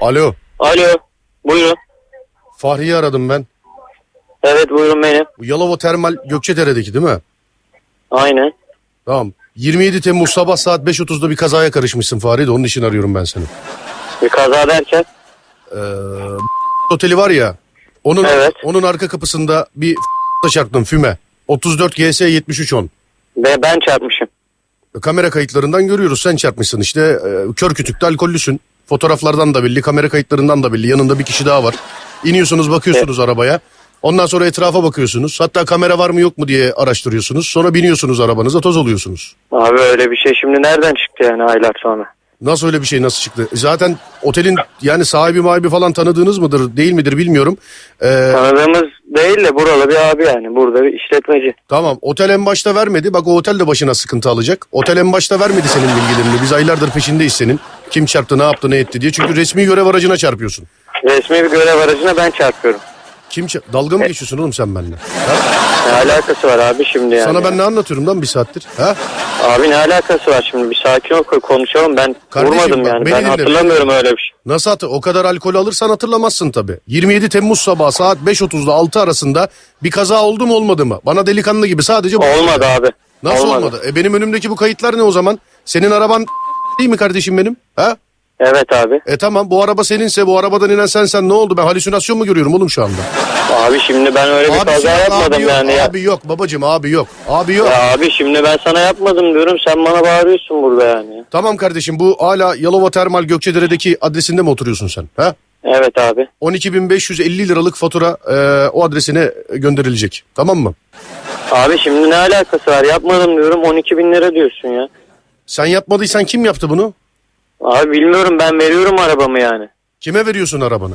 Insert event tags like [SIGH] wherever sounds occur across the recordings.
Alo. Alo. Buyurun. Fahri'yi aradım ben. Evet buyurun benim. Bu Yalova Termal Gökçedere'deki değil mi? Aynen. Tamam. 27 Temmuz sabah saat 5.30'da bir kazaya karışmışsın Fahri de onun için arıyorum ben seni. Bir kaza derken. Ee, oteli var ya. Onun Evet. onun arka kapısında bir [LAUGHS] çarptın füme. 34 GS 7310. Ve ben çarpmışım. Kamera kayıtlarından görüyoruz sen çarpmışsın işte e, kör kütükte alkollüsün. Fotoğraflardan da belli, kamera kayıtlarından da belli. Yanında bir kişi daha var. İniyorsunuz bakıyorsunuz arabaya. Ondan sonra etrafa bakıyorsunuz. Hatta kamera var mı yok mu diye araştırıyorsunuz. Sonra biniyorsunuz arabanıza toz oluyorsunuz. Abi öyle bir şey şimdi nereden çıktı yani aylar sonra? Nasıl öyle bir şey nasıl çıktı? Zaten otelin yani sahibi mahibi falan tanıdığınız mıdır değil midir bilmiyorum. Ee, Tanıdığımız değil de buralı bir abi yani. Burada bir işletmeci. tamam otel en başta vermedi. Bak o otel de başına sıkıntı alacak. Otel en başta vermedi senin bilgilerini. Biz aylardır peşindeyiz senin. Kim çarptı ne yaptı ne etti diye. Çünkü resmi görev aracına çarpıyorsun. Resmi bir görev aracına ben çarpıyorum. Kim ça- dalga mı geçiyorsun oğlum sen benimle? Ha? Ne alakası var abi şimdi yani? Sana ben ne anlatıyorum lan bir saattir? Ha? Abi ne alakası var şimdi? Bir sakin ol konuşalım. Ben Kardeşim vurmadım bak, yani. beni Ben dinle, hatırlamıyorum öyle bir şey. Nasıl hatır? O kadar alkol alırsan hatırlamazsın tabii. 27 Temmuz sabahı saat 5.30'da 6 arasında bir kaza oldu mu olmadı mı? Bana delikanlı gibi sadece bu. Olmadı abi. Nasıl olmadı? E benim önümdeki bu kayıtlar ne o zaman? Senin araban değil mi kardeşim benim? Ha? Evet abi. E tamam bu araba seninse bu arabadan inen sensen ne oldu? Ben halüsinasyon mu görüyorum oğlum şu anda? Abi şimdi ben öyle bir Abi kaza yapmadım abi yok, yani. ya. Abi yok babacım abi yok. Abi yok. Ya abi şimdi ben sana yapmadım diyorum. Sen bana bağırıyorsun burada yani. Tamam kardeşim bu hala Yalova Termal Gökçedere'deki adresinde mi oturuyorsun sen? Ha? Evet abi. 12.550 liralık fatura e, o adresine gönderilecek. Tamam mı? Abi şimdi ne alakası var? Yapmadım diyorum 12 bin lira diyorsun ya. Sen yapmadıysan kim yaptı bunu? Abi bilmiyorum ben veriyorum arabamı yani. Kime veriyorsun arabanı?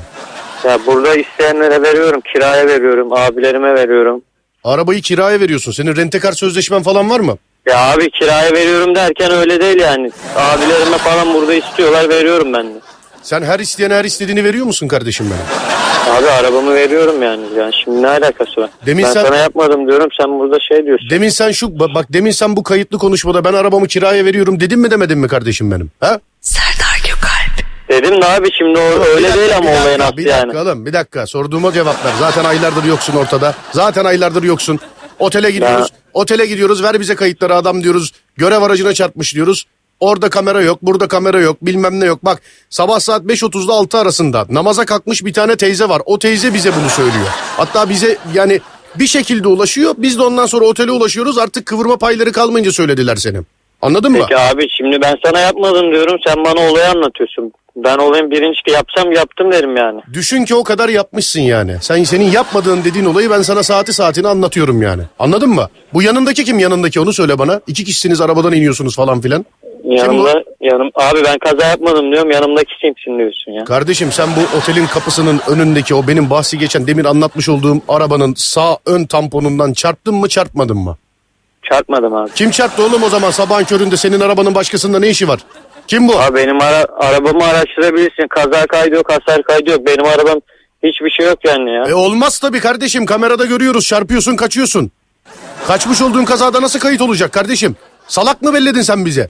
Ya burada isteyenlere veriyorum. Kiraya veriyorum. Abilerime veriyorum. Arabayı kiraya veriyorsun. Senin rentekar sözleşmen falan var mı? Ya abi kiraya veriyorum derken öyle değil yani. Abilerime falan burada istiyorlar veriyorum ben de. Sen her isteyene her istediğini veriyor musun kardeşim benim? Abi arabamı veriyorum yani. Yani şimdi ne alakası var? Demin ben sen- sana yapmadım diyorum sen burada şey diyorsun. Demin sen şu ba- bak demin sen bu kayıtlı konuşmada ben arabamı kiraya veriyorum dedim mi demedin mi kardeşim benim? Ha? Serdar Gökalp. Dedim de abi şimdi o Bir öyle dakika, değil ama bir dakika, olayın aslı Bir dakika yani. oğlum bir dakika sorduğuma cevap ver. Zaten aylardır yoksun ortada. Zaten aylardır yoksun. Otele gidiyoruz. Otele gidiyoruz ver bize kayıtları adam diyoruz. Görev aracına çarpmış diyoruz. Orada kamera yok, burada kamera yok, bilmem ne yok. Bak sabah saat 5.30'da 6 arasında namaza kalkmış bir tane teyze var. O teyze bize bunu söylüyor. Hatta bize yani bir şekilde ulaşıyor. Biz de ondan sonra otele ulaşıyoruz. Artık kıvırma payları kalmayınca söylediler seni. Anladın mı? Peki abi şimdi ben sana yapmadım diyorum sen bana olayı anlatıyorsun. Ben olayın birinci ki yapsam yaptım derim yani. Düşün ki o kadar yapmışsın yani. Sen senin yapmadığın dediğin olayı ben sana saati saatini anlatıyorum yani. Anladın mı? Bu yanındaki kim yanındaki onu söyle bana. İki kişisiniz arabadan iniyorsunuz falan filan. Yanımda yanım abi ben kaza yapmadım diyorum yanımdaki kimsin diyorsun ya. Kardeşim sen bu otelin kapısının önündeki o benim bahsi geçen demin anlatmış olduğum arabanın sağ ön tamponundan çarptın mı çarpmadın mı? Çarpmadım abi. Kim çarptı oğlum o zaman sabahın köründe senin arabanın başkasında ne işi var? Kim bu? Abi benim ara, arabamı araştırabilirsin. Kaza kaydı yok, hasar kaydı yok. Benim arabam hiçbir şey yok yani ya. E olmaz tabii kardeşim kamerada görüyoruz çarpıyorsun kaçıyorsun. Kaçmış olduğun kazada nasıl kayıt olacak kardeşim? Salak mı belledin sen bize?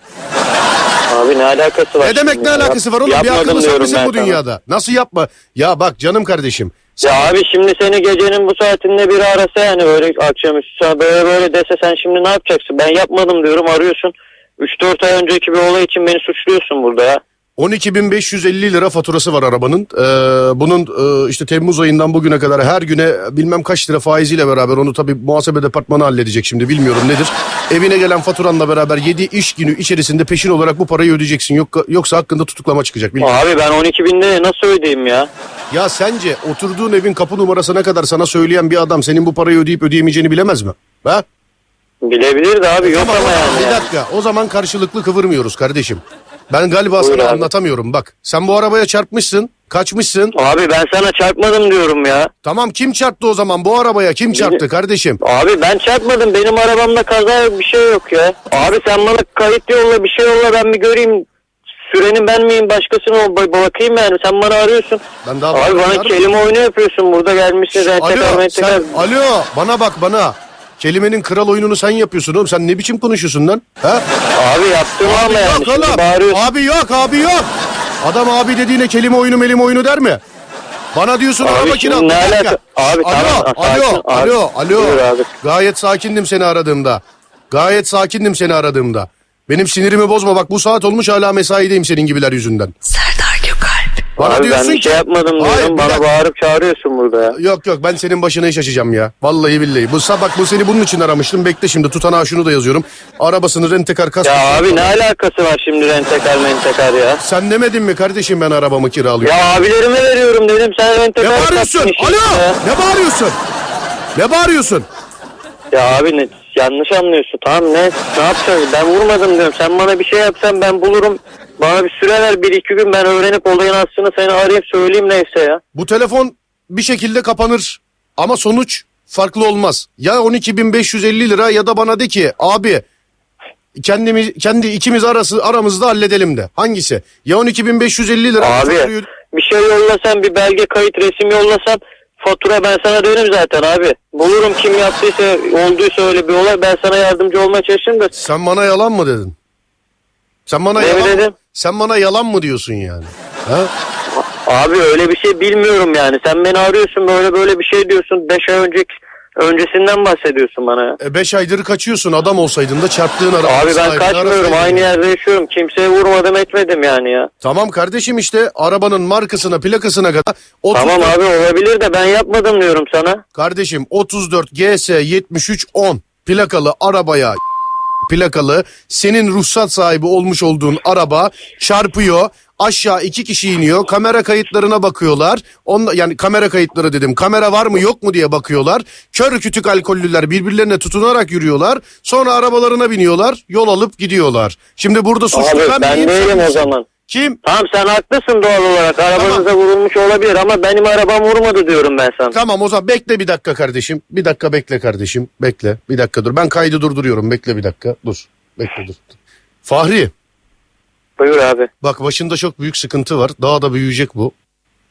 Abi ne alakası var? Ne demek ne alakası var oğlum? Bir Yapmadım akıllı sen diyorum misin ben bu dünyada? Nasıl yapma? Ya bak canım kardeşim. Ya abi şimdi seni gecenin bu saatinde biri arasa yani böyle akşamüstü sana böyle böyle dese sen şimdi ne yapacaksın? Ben yapmadım diyorum arıyorsun. 3-4 ay önceki bir olay için beni suçluyorsun burada ya. 12.550 lira faturası var arabanın. Ee, bunun e, işte Temmuz ayından bugüne kadar her güne bilmem kaç lira faiziyle beraber onu tabii muhasebe departmanı halledecek şimdi bilmiyorum nedir. Evine gelen faturanla beraber 7 iş günü içerisinde peşin olarak bu parayı ödeyeceksin. Yok, yoksa hakkında tutuklama çıkacak. Bilmiyorum. Abi ben 12 bin liraya nasıl ödeyeyim ya? Ya sence oturduğun evin kapı numarasına kadar sana söyleyen bir adam senin bu parayı ödeyip ödeyemeyeceğini bilemez mi? Ha? Bilebilirdi abi yok ama o zaman yani. Bir dakika o zaman karşılıklı kıvırmıyoruz kardeşim. Ben galiba Buyur sana abi. anlatamıyorum bak. Sen bu arabaya çarpmışsın, kaçmışsın. Abi ben sana çarpmadım diyorum ya. Tamam kim çarptı o zaman bu arabaya kim çarptı kardeşim? Abi ben çarpmadım. Benim arabamda kaza yok bir şey yok ya. Abi sen bana kayıt yolla bir şey yolla ben bir göreyim. Sürenin ben miyim başkasını ol ba- bakayım yani sen bana arıyorsun. Ben daha Abi bana kelime oyunu yapıyorsun burada gelmişsin Alo sen alo bana bak bana. Kelimenin kral oyununu sen yapıyorsun oğlum. Sen ne biçim konuşuyorsun lan? Ha? Abi yaptım ama Abi yani yok şimdi oğlum. bağırıyorsun. Abi yok abi yok. Adam abi dediğine kelime oyunu melime oyunu der mi? Bana diyorsun Abi araba şimdi kira. ne Bir dakika. alaka- Abi alo, tamam, alo, sakin, abi. alo, alo. Buyur abi. Gayet sakindim seni aradığımda. Gayet sakindim seni aradığımda. Benim sinirimi bozma bak bu saat olmuş hala mesaideyim senin gibiler yüzünden. Gökalp. Bana abi diyorsun ben bir ki şey yapmadım Hayır, diyorum. bir Bana dakika. bağırıp çağırıyorsun burada ya. Yok yok ben senin başına iş açacağım ya. Vallahi billahi. Bu sabah bu seni bunun için aramıştım. Bekle şimdi tutanağa şunu da yazıyorum. Arabasını rentekar kas. Ya abi ne alakası var şimdi rentekar mentekar ya? Sen demedin mi kardeşim ben arabamı kiralıyorum? Ya abilerime veriyorum dedim sen ne rentekar bağırıyorsun? kaptın işin Alo! ya. Ne bağırıyorsun? Ne bağırıyorsun? Ya abi ne, yanlış anlıyorsun tamam ne ne yapacaksın ben vurmadım diyorum sen bana bir şey yapsan ben bulurum bana bir süre ver bir iki gün ben öğrenip olayın aslını seni arayıp söyleyeyim neyse ya. Bu telefon bir şekilde kapanır ama sonuç farklı olmaz. Ya 12.550 lira ya da bana de ki abi kendimiz kendi ikimiz arası aramızda halledelim de. Hangisi? Ya 12.550 lira Abi faturayı- bir şey yollasan bir belge kayıt resim yollasan fatura ben sana dönerim zaten abi. Bulurum kim yaptıysa olduysa öyle bir olay ben sana yardımcı olmaya çalışırım da. Sen bana yalan mı dedin? Sen bana Ne yalan dedim? Sen bana yalan mı diyorsun yani? Ha? Abi öyle bir şey bilmiyorum yani. Sen beni arıyorsun böyle böyle bir şey diyorsun. 5 ay önceki öncesinden bahsediyorsun bana ya. 5 aydır kaçıyorsun adam olsaydın da çarptığın araba. Abi ben kaçmıyorum. Aynı yerde yaşıyorum. Kimseye vurmadım etmedim yani ya. Tamam kardeşim işte arabanın markasına plakasına kadar 34, Tamam abi olabilir de ben yapmadım diyorum sana. Kardeşim 34 GS 73 10 plakalı arabaya plakalı senin ruhsat sahibi olmuş olduğun araba çarpıyor aşağı iki kişi iniyor kamera kayıtlarına bakıyorlar. Onla, yani kamera kayıtları dedim kamera var mı yok mu diye bakıyorlar. Kör kütük alkollüler birbirlerine tutunarak yürüyorlar sonra arabalarına biniyorlar yol alıp gidiyorlar. Şimdi burada suçlu Abi ben, ben değilim o zaman. Kim Tamam sen haklısın doğal olarak. Arabanıza vurulmuş olabilir ama benim arabam vurmadı diyorum ben sana. Tamam o zaman bekle bir dakika kardeşim. Bir dakika bekle kardeşim. Bekle. Bir dakika dur. Ben kaydı durduruyorum. Bekle bir dakika. Dur. Bekle dur. Fahri Buyur abi. bak başında çok büyük sıkıntı var. Daha da büyüyecek bu.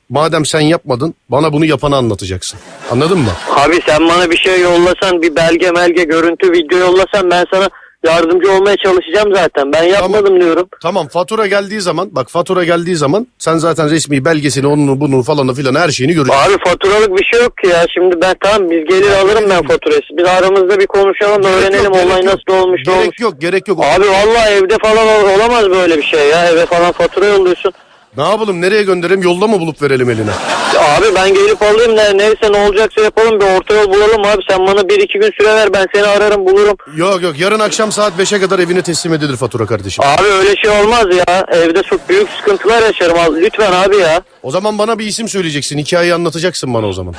Madem sen yapmadın bana bunu yapanı anlatacaksın. Anladın mı? Abi sen bana bir şey yollasan bir belge melge görüntü video yollasan ben sana yardımcı olmaya çalışacağım zaten. Ben yapmadım diyorum. Tamam fatura geldiği zaman bak fatura geldiği zaman sen zaten resmi belgesini onu bunu falanı filan her şeyini göreceksin. Abi faturalık bir şey yok ki ya. Şimdi ben tamam biz gelir alırım ben faturası. Biz aramızda bir konuşalım Gerek öğrenelim yok, gerek olay yok. nasıl olmuş ne olmuş. Gerek yok gerek yok. Abi vallahi evde falan ol- olamaz böyle bir şey ya. Eve falan fatura yolluyorsun. Ne yapalım nereye gönderelim yolda mı bulup verelim eline? Abi ben gelip alayım ne, neyse ne olacaksa yapalım bir orta yol bulalım abi. Sen bana bir iki gün süre ver ben seni ararım bulurum. Yok yok yarın akşam saat 5'e kadar evine teslim edilir fatura kardeşim. Abi öyle şey olmaz ya. Evde çok büyük sıkıntılar yaşarım. Abi. Lütfen abi ya. O zaman bana bir isim söyleyeceksin. Hikayeyi anlatacaksın bana o zaman.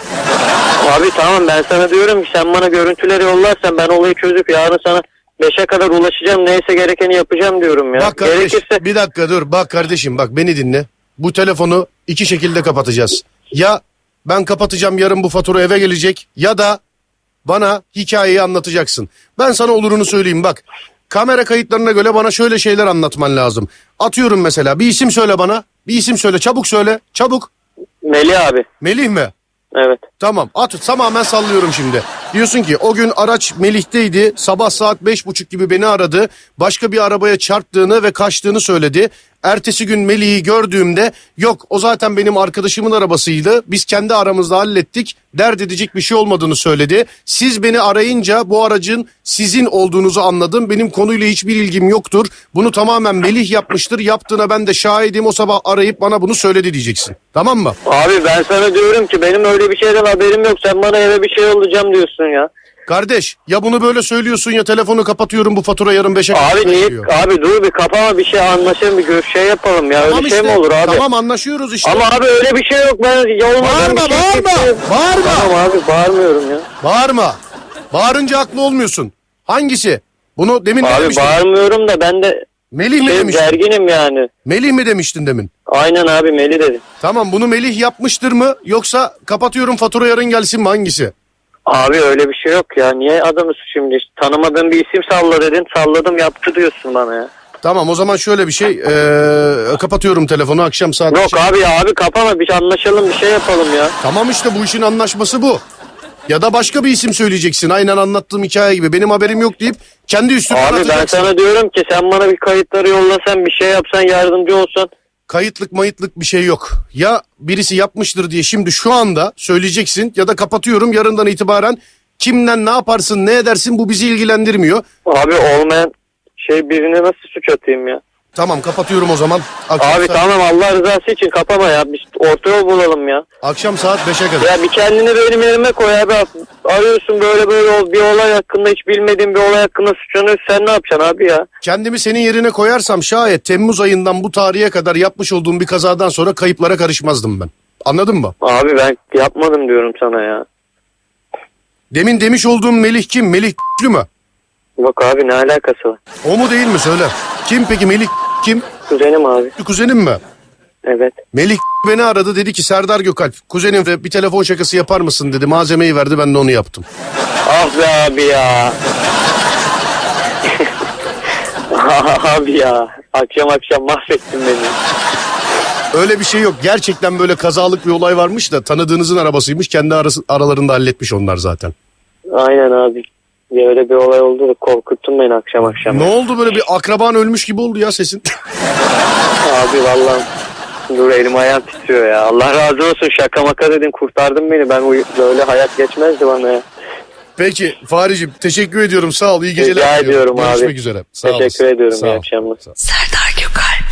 Abi tamam ben sana diyorum ki sen bana görüntüleri yollarsan ben olayı çözüp yarın sana 5'e kadar ulaşacağım. Neyse gerekeni yapacağım diyorum ya. Bak kardeş Gerekirse bir dakika dur. Bak kardeşim bak beni dinle. Bu telefonu iki şekilde kapatacağız. Ya ben kapatacağım yarın bu fatura eve gelecek ya da bana hikayeyi anlatacaksın. Ben sana olurunu söyleyeyim bak. Kamera kayıtlarına göre bana şöyle şeyler anlatman lazım. Atıyorum mesela bir isim söyle bana. Bir isim söyle çabuk söyle çabuk. Melih abi. Melih mi? Evet. Tamam at tamamen sallıyorum şimdi. Diyorsun ki o gün araç Melih'teydi. Sabah saat beş buçuk gibi beni aradı. Başka bir arabaya çarptığını ve kaçtığını söyledi. Ertesi gün Melih'i gördüğümde yok o zaten benim arkadaşımın arabasıydı. Biz kendi aramızda hallettik. Dert edecek bir şey olmadığını söyledi. Siz beni arayınca bu aracın sizin olduğunuzu anladım. Benim konuyla hiçbir ilgim yoktur. Bunu tamamen Melih yapmıştır. Yaptığına ben de şahidim. O sabah arayıp bana bunu söyledi diyeceksin. Tamam mı? Abi ben sana diyorum ki benim öyle bir şeyden haberim yok. Sen bana eve bir şey yollayacağım diyorsun ya. Kardeş ya bunu böyle söylüyorsun ya telefonu kapatıyorum bu fatura yarın 5'e Abi niye? Abi dur bir kapama bir şey anlaşalım bir gör şey yapalım ya. Tamam öyle şey mi olur abi? Tamam anlaşıyoruz işte. Ama abi öyle bir şey yok. Ben olmadan Bağırma, bir şey bağırma, yapıyorum. bağırma. Tamam abi bağırmıyorum ya. Bağırma. Bağırınca haklı olmuyorsun. Hangisi? Bunu demin ne Abi demiştin? bağırmıyorum da ben de Melih mi şey, demiştin? gerginim yani. Melih mi demiştin demin? Aynen abi Meli dedi. Tamam bunu Melih yapmıştır mı yoksa kapatıyorum fatura yarın gelsin mi hangisi? Abi öyle bir şey yok ya. Niye adamı şimdi tanımadığın bir isim salla dedin. Salladım yaptı diyorsun bana ya. Tamam o zaman şöyle bir şey eee, kapatıyorum telefonu akşam saat Yok beşe- abi ya abi kapama bir anlaşalım bir şey yapalım ya. Tamam işte bu işin anlaşması bu. Ya da başka bir isim söyleyeceksin aynen anlattığım hikaye gibi benim haberim yok deyip kendi üstüne Abi ben atacaksın. sana diyorum ki sen bana bir kayıtları yollasan bir şey yapsan yardımcı olsan. Kayıtlık mayıtlık bir şey yok. Ya birisi yapmıştır diye şimdi şu anda söyleyeceksin ya da kapatıyorum yarından itibaren kimden ne yaparsın ne edersin bu bizi ilgilendirmiyor. Abi olmayan şey birine nasıl suç atayım ya? Tamam kapatıyorum o zaman. Akşam, Abi saat, tamam Allah rızası için kapama ya. Biz orta yol bulalım ya. akşam saat 5'e kadar. Ya bir kendini benim yerime koy abi. Arıyorsun böyle böyle ol- bir olay hakkında hiç bilmediğin bir olay hakkında suçlanıyorsun. Sen ne yapacaksın abi ya? Kendimi senin yerine koyarsam şayet Temmuz ayından bu tarihe kadar yapmış olduğum bir kazadan sonra kayıplara karışmazdım ben. Anladın mı? Abi ben yapmadım diyorum sana ya. Demin demiş olduğum Melih kim? Melih [LAUGHS] mü? Bak abi ne alakası var? O mu değil mi söyle. Kim peki Melih kim? Kuzenim abi. Kuzenim mi? Evet. Melih [LAUGHS] beni aradı dedi ki Serdar Gökalp kuzenim bir telefon şakası yapar mısın dedi. Malzemeyi verdi ben de onu yaptım. Ah be abi ya. abi ya. Akşam akşam mahvettin beni. Öyle bir şey yok. Gerçekten böyle kazalık bir olay varmış da tanıdığınızın arabasıymış. Kendi arası, aralarında halletmiş onlar zaten. Aynen abi. Ya öyle bir olay oldu da korkuttun beni akşam akşam. Ne oldu böyle bir akraban ölmüş gibi oldu ya sesin. [LAUGHS] Abi vallahi dur elim ayağım titriyor ya. Allah razı olsun şaka maka dedin kurtardın beni. Ben uy- böyle hayat geçmezdi bana ya. Peki Faricim teşekkür ediyorum sağ ol iyi geceler. Rica diliyorum. ediyorum abi. Görüşmek üzere. Sağ Teşekkür olasın. ediyorum. Sağ İyi ol. akşamlar. Serdar Gökalp